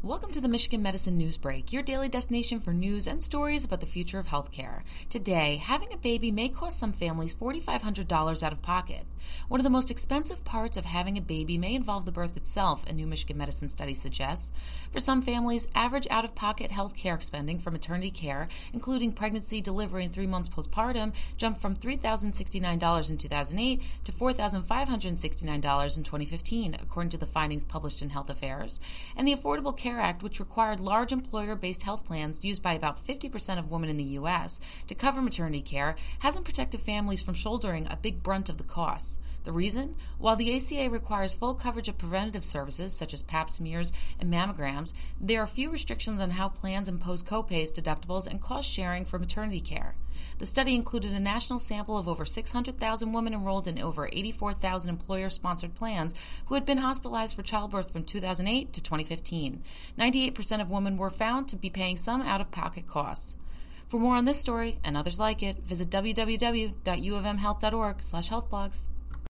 Welcome to the Michigan Medicine News Break, your daily destination for news and stories about the future of healthcare. Today, having a baby may cost some families $4,500 out of pocket. One of the most expensive parts of having a baby may involve the birth itself, a new Michigan medicine study suggests. For some families, average out of pocket health care spending for maternity care, including pregnancy, delivery, and three months postpartum, jumped from $3,069 in 2008 to $4,569 in 2015, according to the findings published in Health Affairs. And the Affordable Care Care Act, which required large employer based health plans used by about 50% of women in the U.S. to cover maternity care, hasn't protected families from shouldering a big brunt of the costs. The reason? While the ACA requires full coverage of preventative services such as pap smears and mammograms, there are few restrictions on how plans impose copays, deductibles, and cost sharing for maternity care. The study included a national sample of over 600,000 women enrolled in over 84,000 employer sponsored plans who had been hospitalized for childbirth from 2008 to 2015. 98% of women were found to be paying some out of pocket costs. For more on this story and others like it, visit www.uofmhealth.org/healthblogs.